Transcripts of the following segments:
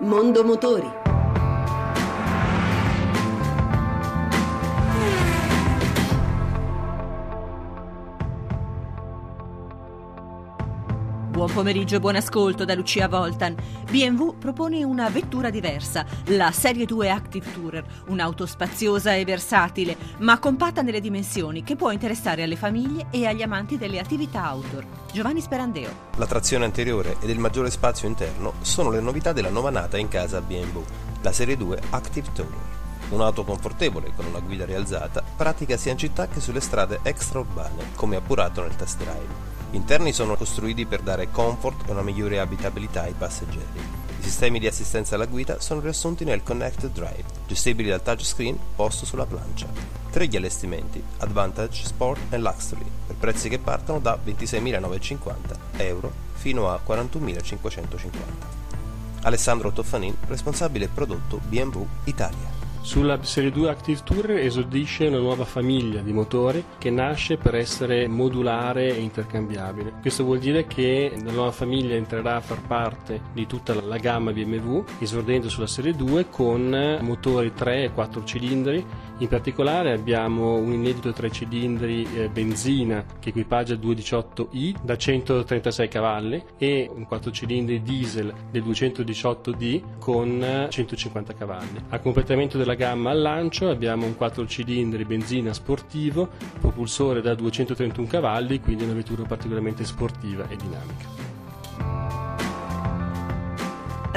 Mondo Motori. Buon pomeriggio e buon ascolto da Lucia Voltan. BMW propone una vettura diversa, la Serie 2 Active Tourer, un'auto spaziosa e versatile, ma compatta nelle dimensioni, che può interessare alle famiglie e agli amanti delle attività outdoor. Giovanni Sperandeo. La trazione anteriore ed il maggiore spazio interno sono le novità della nuova nata in casa BMW, la Serie 2 Active Tourer. Un'auto confortevole con una guida rialzata, pratica sia in città che sulle strade extraurbane, come appurato nel test drive. Gli interni sono costruiti per dare comfort e una migliore abitabilità ai passeggeri. I sistemi di assistenza alla guida sono riassunti nel Connected Drive, gestibili dal touchscreen posto sulla plancia. Tre gli allestimenti, Advantage, Sport e Luxury, per prezzi che partono da 26.950 euro fino a 41.550. Alessandro Toffanin, responsabile prodotto BMW Italia. Sulla Serie 2 Active Tour esordisce una nuova famiglia di motori che nasce per essere modulare e intercambiabile. Questo vuol dire che la nuova famiglia entrerà a far parte di tutta la gamma BMW, esordendo sulla Serie 2 con motori 3 e 4 cilindri. In particolare abbiamo un inedito 3 cilindri eh, benzina che equipaggia il 218i da 136 cavalli e un 4 cilindri diesel del 218D con 150 cavalli. A completamento della gamma al lancio abbiamo un 4 cilindri benzina sportivo, propulsore da 231 cavalli, quindi una vettura particolarmente sportiva e dinamica.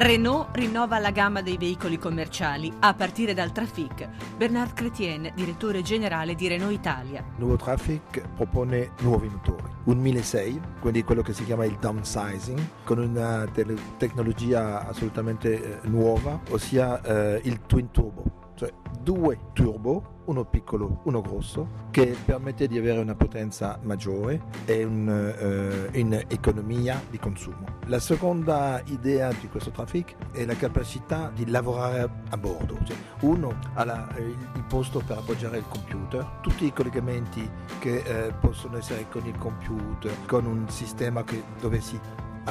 Renault rinnova la gamma dei veicoli commerciali a partire dal Trafic. Bernard Chrétien, direttore generale di Renault Italia. Il nuovo Trafic propone nuovi motori. Un 1006, quindi quello che si chiama il downsizing, con una te- tecnologia assolutamente eh, nuova, ossia eh, il twin turbo due turbo, uno piccolo, uno grosso, che permette di avere una potenza maggiore e un'economia uh, di consumo. La seconda idea di questo traffic è la capacità di lavorare a bordo. Cioè, uno ha la, il posto per appoggiare il computer, tutti i collegamenti che eh, possono essere con il computer, con un sistema che, dove si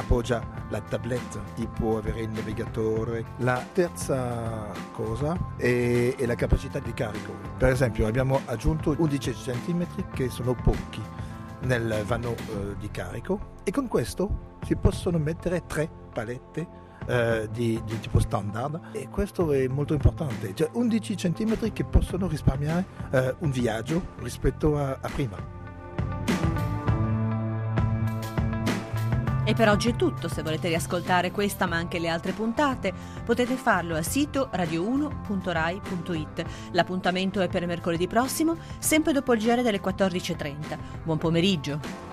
appoggia la tabletta, tipo avere il navigatore. La terza cosa è, è la capacità di carico. Per esempio abbiamo aggiunto 11 cm che sono pochi nel vano eh, di carico e con questo si possono mettere tre palette eh, di, di, tipo standard e questo è molto importante, cioè 11 cm che possono risparmiare eh, un viaggio rispetto a, a prima. E per oggi è tutto, se volete riascoltare questa ma anche le altre puntate potete farlo al sito radio1.rai.it. L'appuntamento è per mercoledì prossimo, sempre dopo il giro delle 14.30. Buon pomeriggio!